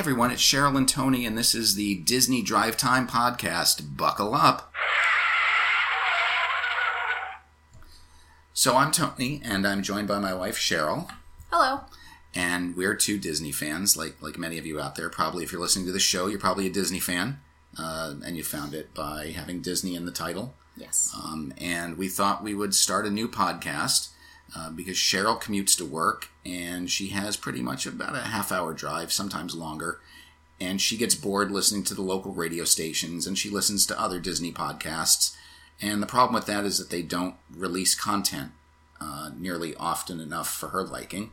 everyone, it's Cheryl and Tony, and this is the Disney Drive Time Podcast. Buckle up. So I'm Tony, and I'm joined by my wife Cheryl, Hello. and we're two Disney fans, like like many of you out there. Probably, if you're listening to the show, you're probably a Disney fan, uh, and you found it by having Disney in the title. Yes. Um, and we thought we would start a new podcast uh, because Cheryl commutes to work and she has pretty much about a half hour drive, sometimes longer. And she gets bored listening to the local radio stations and she listens to other Disney podcasts. And the problem with that is that they don't release content uh, nearly often enough for her liking.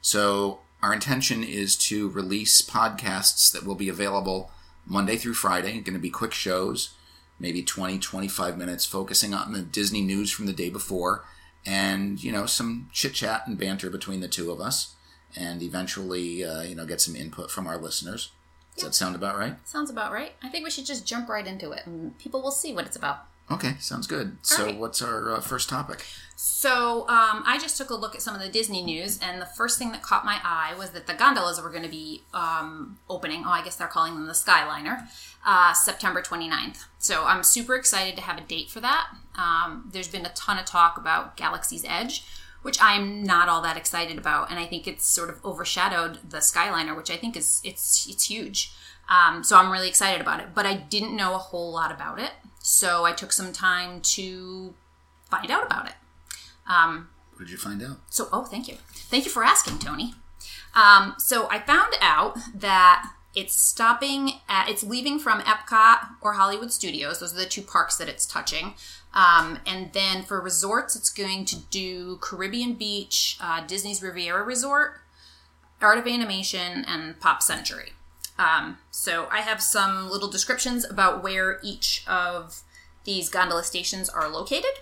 So our intention is to release podcasts that will be available Monday through Friday, going to be quick shows maybe 20, 25 minutes focusing on the Disney news from the day before and, you know, some chit chat and banter between the two of us and eventually, uh, you know, get some input from our listeners. Does that sound about right? Sounds about right. I think we should just jump right into it and people will see what it's about. Okay, sounds good. so, right. what's our uh, first topic? So, um, I just took a look at some of the Disney news, and the first thing that caught my eye was that the gondolas were going to be um, opening. Oh, I guess they're calling them the Skyliner, uh, September 29th. So, I'm super excited to have a date for that. Um, there's been a ton of talk about Galaxy's Edge, which I'm not all that excited about, and I think it's sort of overshadowed the Skyliner, which I think is it's it's huge. Um, so I'm really excited about it, but I didn't know a whole lot about it, so I took some time to find out about it. Um, What did you find out? so, oh, thank you. Thank you for asking, Tony. Um, so, I found out that it's stopping at, it's leaving from Epcot or Hollywood Studios. Those are the two parks that it's touching. Um, and then for resorts, it's going to do Caribbean Beach, uh, Disney's Riviera Resort, Art of Animation, and Pop Century. Um, so, I have some little descriptions about where each of these gondola stations are located.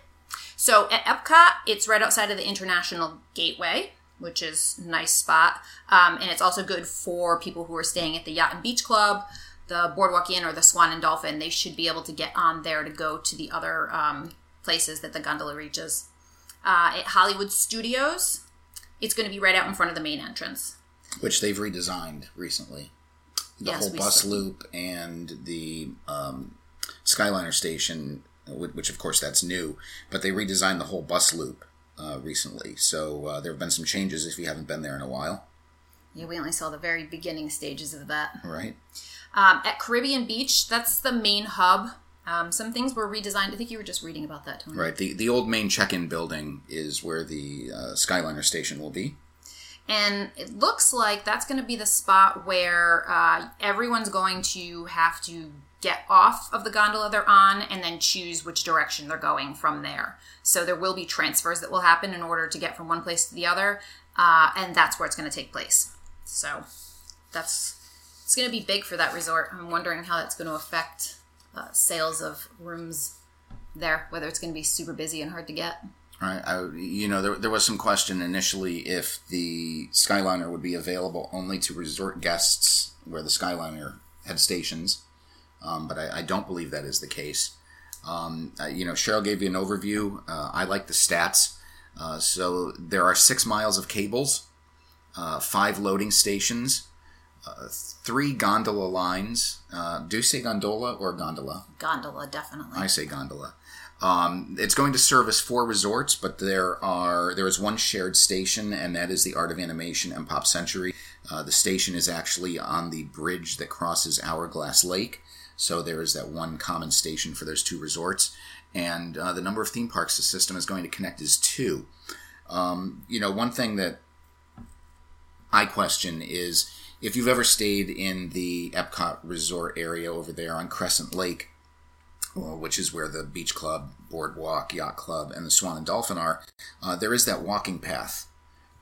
So at Epcot, it's right outside of the International Gateway, which is a nice spot. Um, and it's also good for people who are staying at the Yacht and Beach Club, the Boardwalk Inn, or the Swan and Dolphin. They should be able to get on there to go to the other um, places that the gondola reaches. Uh, at Hollywood Studios, it's going to be right out in front of the main entrance. Which they've redesigned recently. The Yes, whole bus saw- loop and the um, Skyliner station, which of course that's new, but they redesigned the whole bus loop uh, recently. So uh, there have been some changes if you haven't been there in a while, Yeah, we only saw the very beginning stages of that. right? Um, at Caribbean Beach, that's the main hub. Um, some things were redesigned. I think you were just reading about that, Tony. Right. The the old main check-in building is where the uh, Skyliner station will be. And it looks like that's going to be the spot where uh, everyone's going to have to get off of the gondola they're on and then choose which direction they're going from there. So there will be transfers that will happen in order to get from one place to the other, uh, and that's where it's going to take place. So that's it's going to be big for that resort. I'm wondering how that's going to affect uh, sales of rooms there, whether it's going to be super busy and hard to get. Right. I, you know, there, there was some question initially if the Skyliner would be available only to resort guests where the Skyliner had stations, um, but I, I don't believe that is the case. Um, uh, you know, Cheryl gave you an overview. Uh, I like the stats. Uh, so there are six miles of cables, uh, five loading stations, uh, three gondola lines. Uh, do you say gondola or gondola? Gondola, definitely. I say gondola. Um, it's going to service four resorts, but there are there is one shared station, and that is the Art of Animation and Pop Century. Uh, the station is actually on the bridge that crosses Hourglass Lake, so there is that one common station for those two resorts. And uh, the number of theme parks the system is going to connect is two. Um, you know, one thing that I question is if you've ever stayed in the Epcot resort area over there on Crescent Lake, well, which is where the beach club, boardwalk, yacht club, and the Swan and Dolphin are, uh, there is that walking path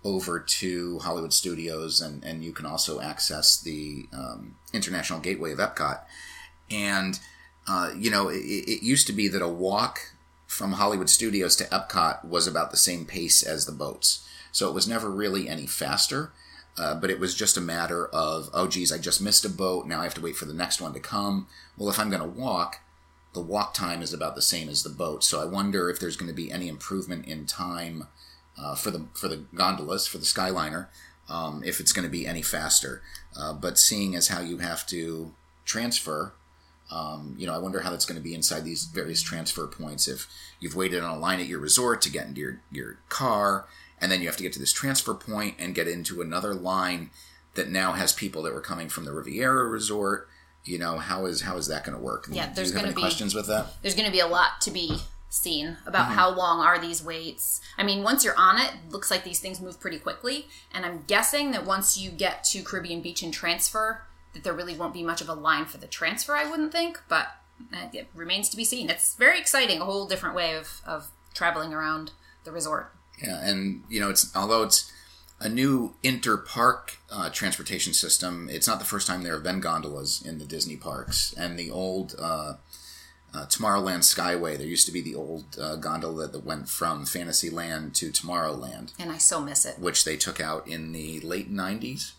over to Hollywood Studios, and, and you can also access the um, International Gateway of Epcot. And, uh, you know, it, it used to be that a walk from Hollywood Studios to Epcot was about the same pace as the boats. So it was never really any faster. Uh, but it was just a matter of, oh, geez, I just missed a boat. Now I have to wait for the next one to come. Well, if I'm going to walk, the walk time is about the same as the boat. So I wonder if there's going to be any improvement in time uh, for the for the gondolas for the Skyliner um, if it's going to be any faster. Uh, but seeing as how you have to transfer, um, you know, I wonder how that's going to be inside these various transfer points. If you've waited on a line at your resort to get into your, your car, and then you have to get to this transfer point and get into another line that now has people that were coming from the Riviera Resort. You know, how is how is that going to work? Yeah, there's gonna any be- questions with that. there's going to be a lot to be seen about how long are these waits. I mean, once you're on it, it looks like these things move pretty quickly, and I'm guessing that once you get to Caribbean Beach and transfer, that there really won't be much of a line for the transfer. I wouldn't think, but uh, it remains to be seen. It's very exciting, a whole different way of of traveling around the resort. Yeah, and you know, it's although it's a new inter-park uh, transportation system. It's not the first time there have been gondolas in the Disney parks, and the old uh, uh, Tomorrowland Skyway. There used to be the old uh, gondola that went from Fantasyland to Tomorrowland, And I so miss it. which they took out in the late '90s.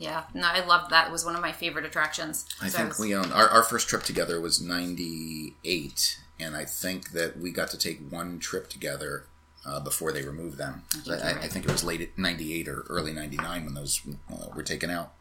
Yeah, no, I loved that. It was one of my favorite attractions. I So think was- we owned our, our first trip together was '98, and I think that we got to take one trip together uh, before they removed them. I, I, I think it was late '98 or early '99 when those uh, were taken out.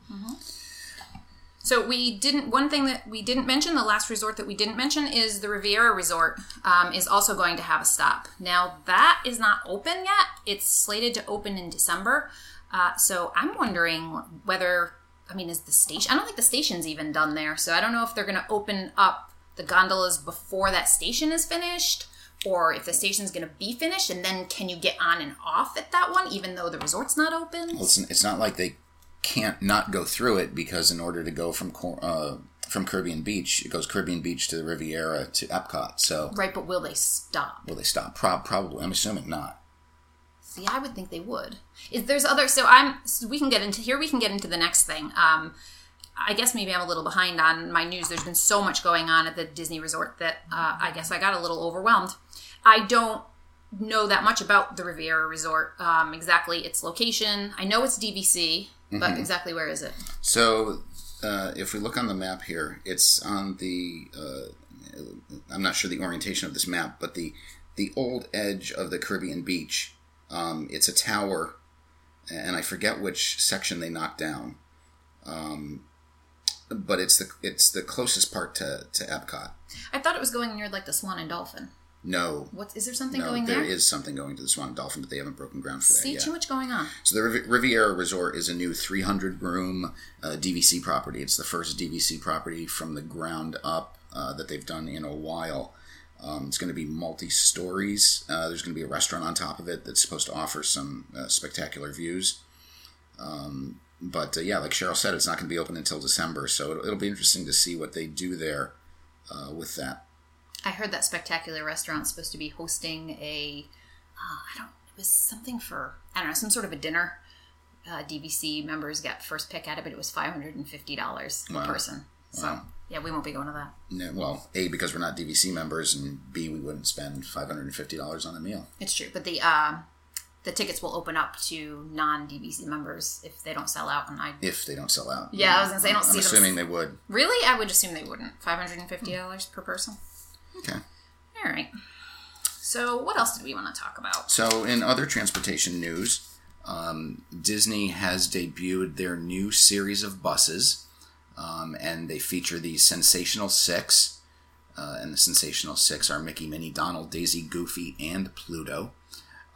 So we didn't. One thing that we didn't mention, the last resort that we didn't mention, is the Riviera Resort um, is also going to have a stop. Now that is not open yet. It's slated to open in December. Uh, so I'm wondering whether, I mean, is the station? I don't think the station's even done there. So I don't know if they're going to open up the gondolas before that station is finished, or if the station's going to be finished, and then can you get on and off at that one, even though the resort's not open? Well, it's, it's not like they can't not go through it because in order to go from uh, from Caribbean Beach, it goes Caribbean Beach to the Riviera to Epcot. So Right, but will they stop? will they stop? Prob- probably. I'm assuming not. See, I would think they would. Is there's other so I'm so we can get into here we can get into the next thing. Um I guess maybe I'm a little behind on my news. There's been so much going on at the Disney Resort that uh, I guess I got a little overwhelmed. I don't know that much about the Riviera Resort, um, exactly its location. I know it's DVC, but exactly where is it? So, uh, if we look on the map here, it's on the. Uh, I'm not sure the orientation of this map, but the the old edge of the Caribbean beach. Um, it's a tower, and I forget which section they knocked down. Um, but it's the it's the closest part to, to Epcot. I thought it was going near like the Swan and Dolphin. No, What is there something no, going there there? is something going to the Swan and Dolphin, but they haven't broken ground for that See, yet. too much going on. So the Riv- Riviera Resort is a new 300 room uh, DVC property. It's the first DVC property from the ground up uh, that they've done in a while. Um, it's going to be multi stories. Uh, there's going to be a restaurant on top of it that's supposed to offer some uh, spectacular views. Um, but uh, yeah, like Cheryl said, it's not going to be open until December, so it'll, it'll be interesting to see what they do there uh, with that. I heard that spectacular restaurant's supposed to be hosting a, uh, I don't, it was something for, I don't know, some sort of a dinner. Uh, DVC members got first pick at it, but it was five hundred and fifty dollars a Wow. person. So Wow. yeah, we won't be going to that. Yeah, well, A, because we're not DVC members, and B, we wouldn't spend $550 on a meal. It's true, but the uh, the tickets will open up to non DVC members if they don't sell out. And I If they don't sell out. Yeah, I was gonna say, I don't I'm see them- assuming they would. really, I would assume they wouldn't. Five hundred and fifty dollars per person. Okay. All right. So what else did we want to talk about? So, in other transportation news, um, Disney has debuted their new series of buses, um, and they feature the Sensational Six. Uh, and the Sensational Six are Mickey, Minnie, Donald, Daisy, Goofy, and Pluto.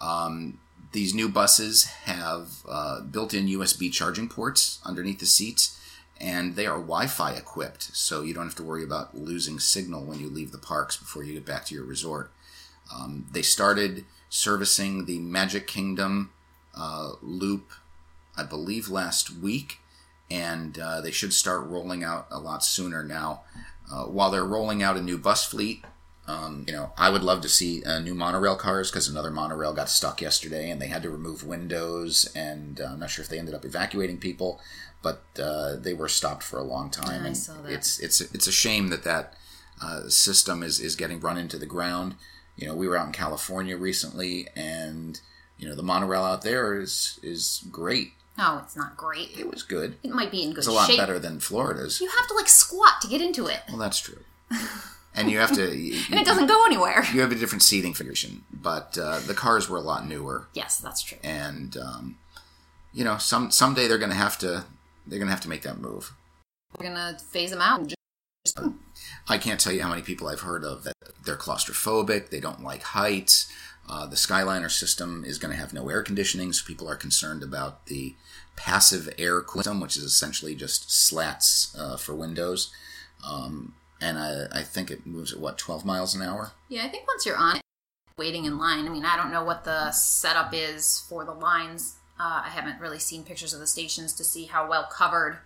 Um, these new buses have uh, built in USB charging ports underneath the seats, and they are Wi Fi equipped, so you don't have to worry about losing signal when you leave the parks before you get back to your resort. Um, they started servicing the Magic Kingdom uh, loop, I believe, last week, and uh, they should start rolling out a lot sooner now. Uh, while they're rolling out a new bus fleet, um, you know, I would love to see uh, new monorail cars because another monorail got stuck yesterday and they had to remove windows. And uh, I'm not sure if they ended up evacuating people, but uh, they were stopped for a long time. And saw that. It's it's it's a shame that that uh, system is is getting run into the ground. You know, we were out in California recently, and you know the monorail out there is is great. No, it's not great. It was good. It might be in good It's a lot shape. better than Florida's. You have to like squat to get into it, Well, that's true. And you have to. You, and it doesn't go anywhere. you have a different seating configuration, but uh, the cars were a lot newer, Yes, that's true. and um, you know, some someday they're going to have to they're going to have to make that move. We're gonna phase them out. Just, I can't tell you how many people I've heard of that they're claustrophobic, they don't like heights. Uh, the Skyliner system is going to have no air conditioning, so people are concerned about the passive air cooling system, which is essentially just slats uh, for windows. Um, and I, I think it moves at what, 12 miles an hour? yeah, I think once you're on it, waiting in line. I mean, I don't know what the setup is for the lines. Uh, I haven't really seen pictures of the stations to see how well covered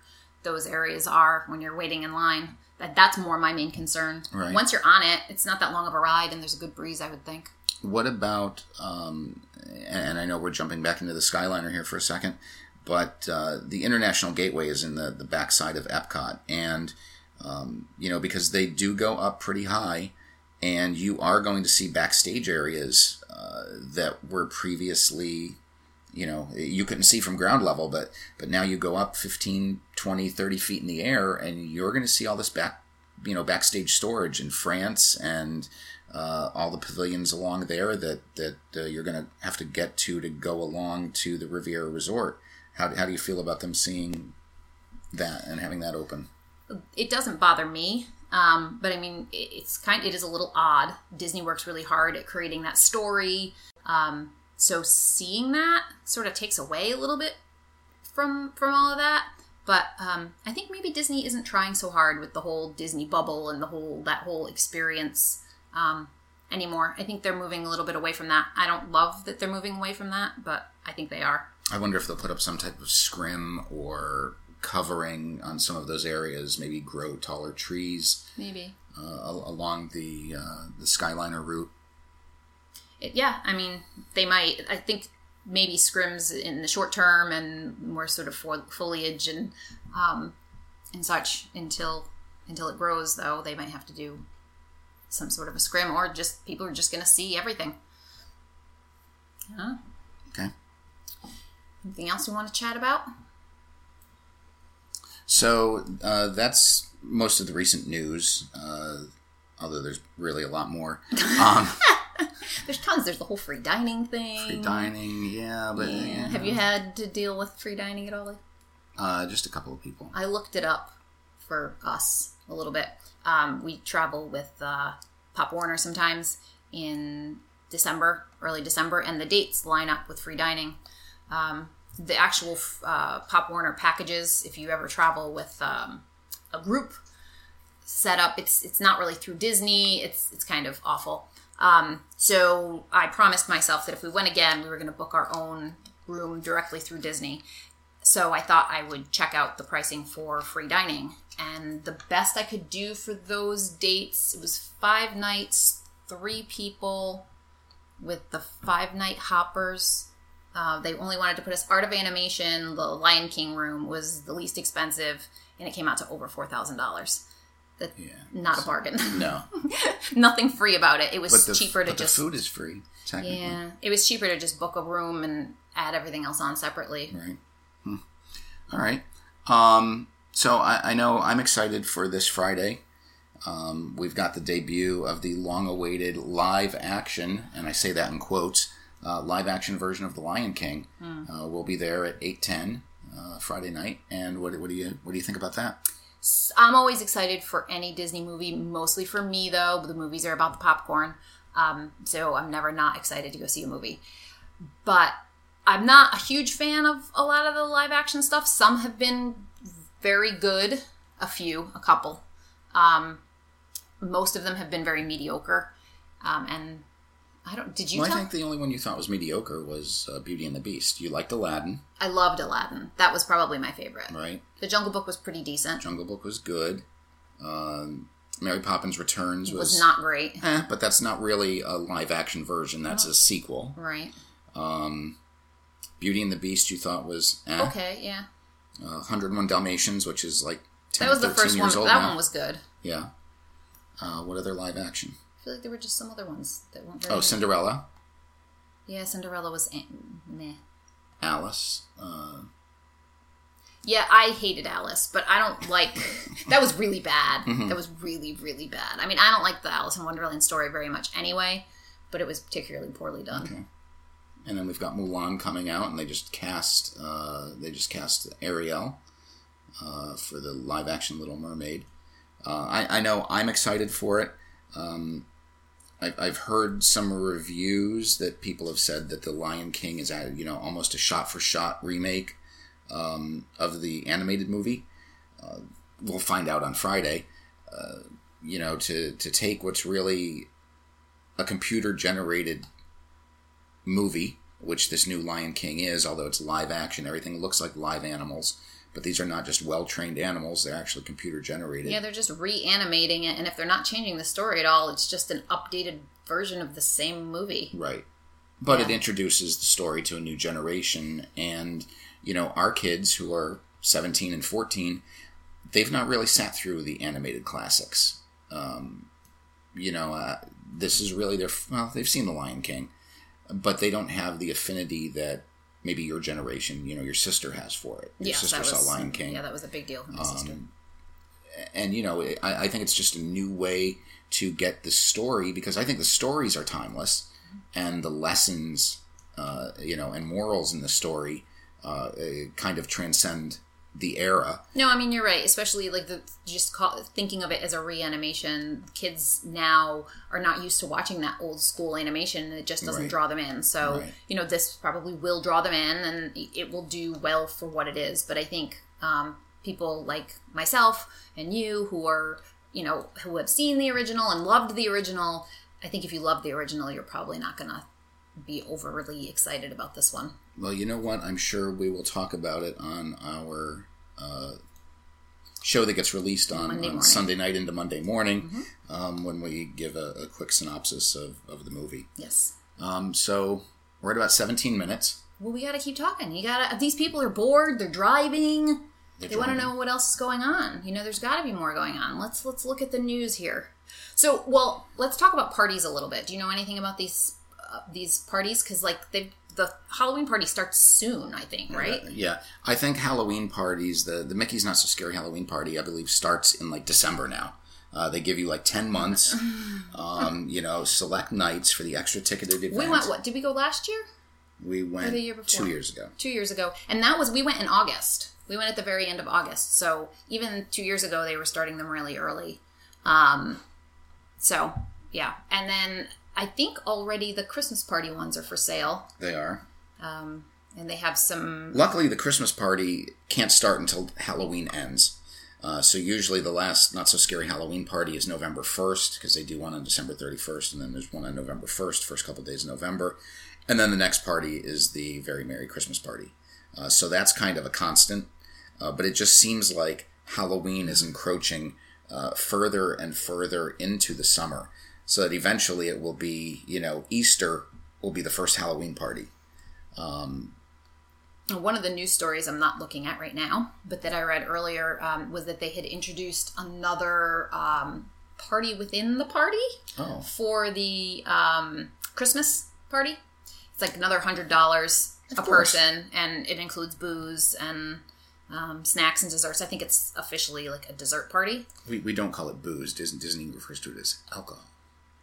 those areas are when you're waiting in line. That that's more my main concern. Right. Once you're on it, it's not that long of a ride, and there's a good breeze. I would think. What about, um, and I know we're jumping back into the Skyliner here for a second, but uh, the International Gateway is in the, the backside of Epcot. And, um, you know, because they do go up pretty high, and you are going to see backstage areas uh, that were previously, you know, you couldn't see from ground level, but, but now you go up 15, 20, 30 feet in the air, and you're going to see all this back, you know, backstage storage in France and uh, all the pavilions along there that that uh, you're going to have to get to to go along to the Riviera Resort. How, how do you feel about them seeing that and having that open? it doesn't bother me. Um, but I mean, it's kind. It is a little odd. Disney works really hard at creating that story. Um, so seeing that sort of takes away a little bit from from all of that. But um, I think maybe Disney isn't trying so hard with the whole Disney bubble and the whole that whole experience um, anymore. I think they're moving a little bit away from that. I don't love that they're moving away from that, but I think they are. I wonder if they'll put up some type of scrim or covering on some of those areas. Maybe grow taller trees Maybe. uh, along the uh, the Skyliner route. It, yeah, I mean, they might. I think maybe scrims in the short term and more sort of fo- foliage and um, and such until until it grows. Though they might have to do some sort of a scrim, or just people are just going to see everything. Yeah. Okay. Anything else you want to chat about? So uh, that's most of the recent news. Uh, although there's really a lot more. Um, There's tons. There's the whole free dining thing. free dining, yeah, but Yeah. Have you had to deal with free dining at all? uh, just a couple of people. I looked it up for us a little bit. Um, we travel with uh, Pop Warner sometimes in December, early December, and the dates line up with free dining. Um, the actual uh, Pop Warner packages, if you ever travel with um, a group setup, it's it's not really through Disney. It's it's kind of awful. Um, so I promised myself that if we went again, we were going to book our own room directly through Disney. So I thought I would check out the pricing for free dining. And the best I could do for those dates, it was five nights, three people with the five night hoppers. Uh, they only wanted to put us Art of Animation, the Lion King room was the least expensive, and it came out to over $4,000. That's Yeah. not a bargain. No, Nothing free about it. It was the, cheaper to but just the food is free technically. yeah, it was cheaper to just book a room and add everything else on separately. Right. Hmm. All right. Um, so I, I know I'm excited for this Friday. Um, we've got the debut of the long-awaited live action, and I say that in quotes, uh, live action version of The Lion King. Uh, we'll be there at eight ten uh, Friday night. And what, what do you what do you think about that? I'm always excited for any Disney movie. Mostly for me, though, the movies are about the popcorn, um, so I'm never not excited to go see a movie. But I'm not a huge fan of a lot of the live action stuff. Some have been very good, a few, a couple. Um, most of them have been very mediocre. Um, and I don't. Did you Well, I think the only one you thought was mediocre was uh, Beauty and the Beast. You liked Aladdin, I loved Aladdin. That was probably my favorite. right? The Jungle Book was pretty decent. Jungle Book was good. Um, Mary Poppins Returns was, was not great. Eh, but that's not really a live action version. That's a sequel. Right. Um, Beauty and the Beast, you thought was eh. Okay. Yeah. Uh, 101 Dalmatians, which is like 10 That was the first one. That now. one was good. Yeah. Uh, what other live action? I feel like there were just some other ones that weren't very. Oh, Cinderella, yeah, Cinderella was eh, meh. Alice. Uh, Yeah, I hated Alice, but I don't like. that was really bad. Mm-hmm. That was really, really bad. I mean, I don't like the Alice in Wonderland story very much anyway, but it was particularly poorly done. And then we've got Mulan coming out, and they just cast uh, they just cast Ariel uh, for the live action Little Mermaid. Uh, I, I know I'm excited for it. Um, I've, I've heard some reviews that people have said that the Lion King is at you know almost a shot for shot remake um, of the animated movie. Uh, we'll find out on Friday. Uh, you know, to to take what's really a computer generated movie, which this new Lion King is, although it's live action, everything looks like live animals. But these are not just well trained animals, they're actually computer generated. Yeah, they're just reanimating it, and if they're not changing the story at all, it's just an updated version of the same movie. Right. But it introduces the story to a new generation. And, you know, our kids who are 17 and 14, they've not really sat through the animated classics. Um, you know, uh, this is really their, well, they've seen The Lion King, but they don't have the affinity that maybe your generation, you know, your sister has for it. Your Yes, sister was saw Lion King Yeah, that was a big deal for my sister. Um, and you know I, I think it's just a new way to get the story because i think the stories are timeless and the lessons uh, you know and morals in the story uh, kind of transcend the era No, I mean you're right. Especially like the just call, thinking of it as a reanimation. Kids now are not used to watching that old school animation. and It just doesn't Right. draw them in. So Right. you know this probably will draw them in, and it will do well for what it is. But I think um, people like myself and you who are you know who have seen the original and loved the original. I think if you love the original, you're probably not gonna be overly excited about this one. well you know what i'm sure we will talk about it on our uh, show that gets released on, on sunday night into monday morning um, when we give a, a quick synopsis of, of the movie Yes. um, so we're at about 17 minutes Well, we gotta keep talking. You gotta. These people are bored. They're driving. They're they want to know what else is going on. You know, there's got to be more going on. Let's let's look at the news here. So, well, let's talk about parties a little bit. Do you know anything about these uh, these parties? Because like they the Halloween party starts soon. I think right. Yeah, I think Halloween parties, the the Mickey's Not So Scary Halloween party, I believe starts in like December now. Uh, they give you like ten months, um, you know, select nights for the extra ticketed event. We went. What did we go last year? We went the year before? two years ago. Two years ago, and that was we went in August. We went at the very end of August. So even two years ago, they were starting them really early. Um, so yeah, and then I think already the Christmas party ones are for sale, They are. um, and they have some. Luckily, the Christmas party can't start until Halloween ends. Uh, so usually the last not so scary Halloween party is November first because they do one on December thirty first, and then there's one on November first, first couple days of November, and then the next party is the Very Merry Christmas party. Uh, so that's kind of a constant, uh, but it just seems like Halloween is encroaching uh, further and further into the summer, so that eventually it will be you know Easter will be the first Halloween party. One of the news stories I'm not looking at right now, but that I read earlier um, was that they had introduced another um, party within the party. Oh, for the um, Christmas party. It's like another hundred dollars a course. person, and it includes booze and um, snacks and desserts. I think it's officially like a dessert party. We, we don't call it booze. Disney, Disney refers to it as alcohol.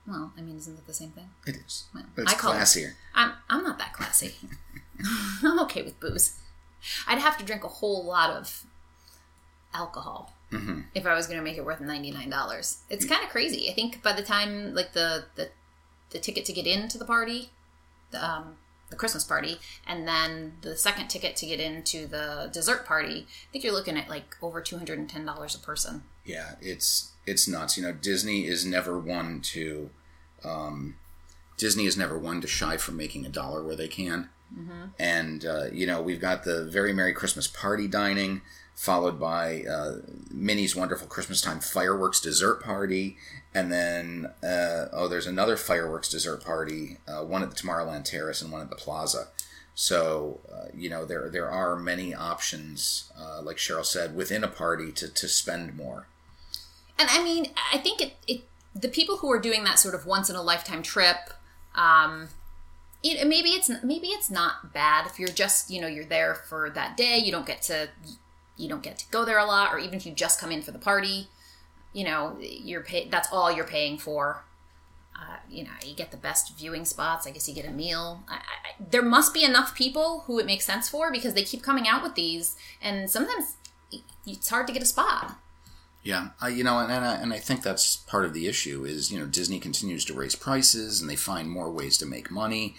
Well, I mean, isn't that the same thing? It is. Well, But it's I call it- classier. I'm I'm not that classy. I'm okay with booze. I'd have to drink a whole lot of alcohol Mm-hmm. if I was going to make it worth ninety nine dollars. It's kind of crazy. I think by the time like the the the ticket to get into the party, the um, the Christmas party, and then the second ticket to get into the dessert party, I think you're looking at like over two hundred and ten dollars a person. Yeah, it's it's nuts. You know, Disney is never one to um, Disney is never one to shy from making a dollar where they can. And uh, you know, we've got the very merry Christmas party dining, followed by uh, Minnie's wonderful Christmas time fireworks dessert party, and then uh, oh, there's another fireworks dessert party, uh, one at the Tomorrowland Terrace and one at the Plaza. So uh, you know, there there are many options, uh, like Cheryl said, within a party to to spend more. And I mean, I think it, it the people who are doing that sort of once in a lifetime trip, um, it, maybe it's maybe it's not bad if you're just you know you're there for that day. You don't get to you don't get to go there a lot, or even if you just come in for the party, you know you're pay, that's all you're paying for. Uh, you know you get the best viewing spots. I guess you get a meal. I, I, there must be enough people who it makes sense for because they keep coming out with these, and sometimes it's hard to get a spot. Yeah, uh, you know, and and I, and I think that's part of the issue is you know Disney continues to raise prices and they find more ways to make money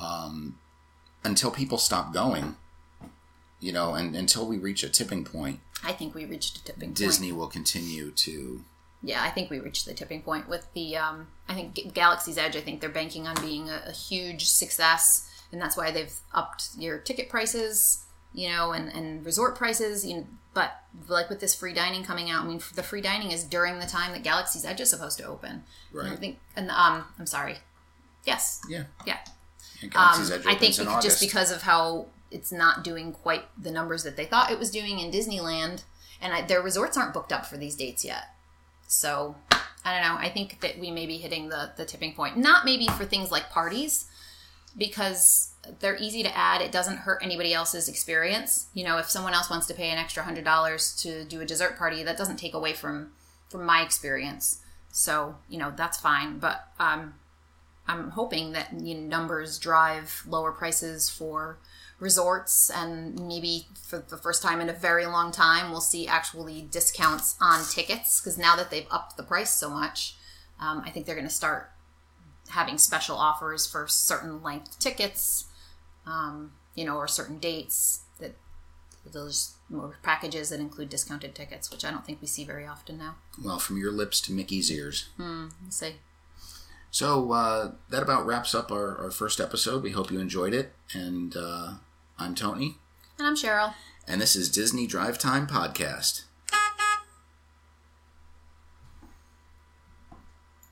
um, until people stop going. You know, and until we reach a tipping point, I think we reached a tipping point. Disney will continue to. Yeah, I think we reached the tipping point with the. Um, I think Galaxy's Edge. I think they're banking on being a, a huge success, and that's why they've upped your ticket prices. You know, and and resort prices. You know, but like with this free dining coming out, I mean, the free dining is during the time that Galaxy's Edge is supposed to open. And I Right. think, and um, I'm sorry. Yes. Yeah, Yeah. Um, Galaxy's Edge I think in bec- just because of how it's not doing quite the numbers that they thought it was doing in Disneyland, and I, their resorts aren't booked up for these dates yet. So I don't know. I think that we may be hitting the the tipping point. Not maybe for things like parties, because they're easy to add. It doesn't hurt anybody else's experience. You know, if someone else wants to pay an extra hundred dollars to do a dessert party, that doesn't take away from from my experience. So you know that's fine. But um, I'm hoping that you know, numbers drive lower prices for resorts, and maybe for the first time in a very long time, we'll see actually discounts on tickets because now that they've upped the price so much, um, I think they're going to start having special offers for certain length tickets, um, you know, or certain dates that those more packages that include discounted tickets, which I don't think we see very often now. well, from your lips to Mickey's ears. We'll see. So uh, that about wraps up our, our first episode. We hope you enjoyed it, and uh, I'm Tony, And I'm Cheryl. and this is Disney Drive Time Podcast.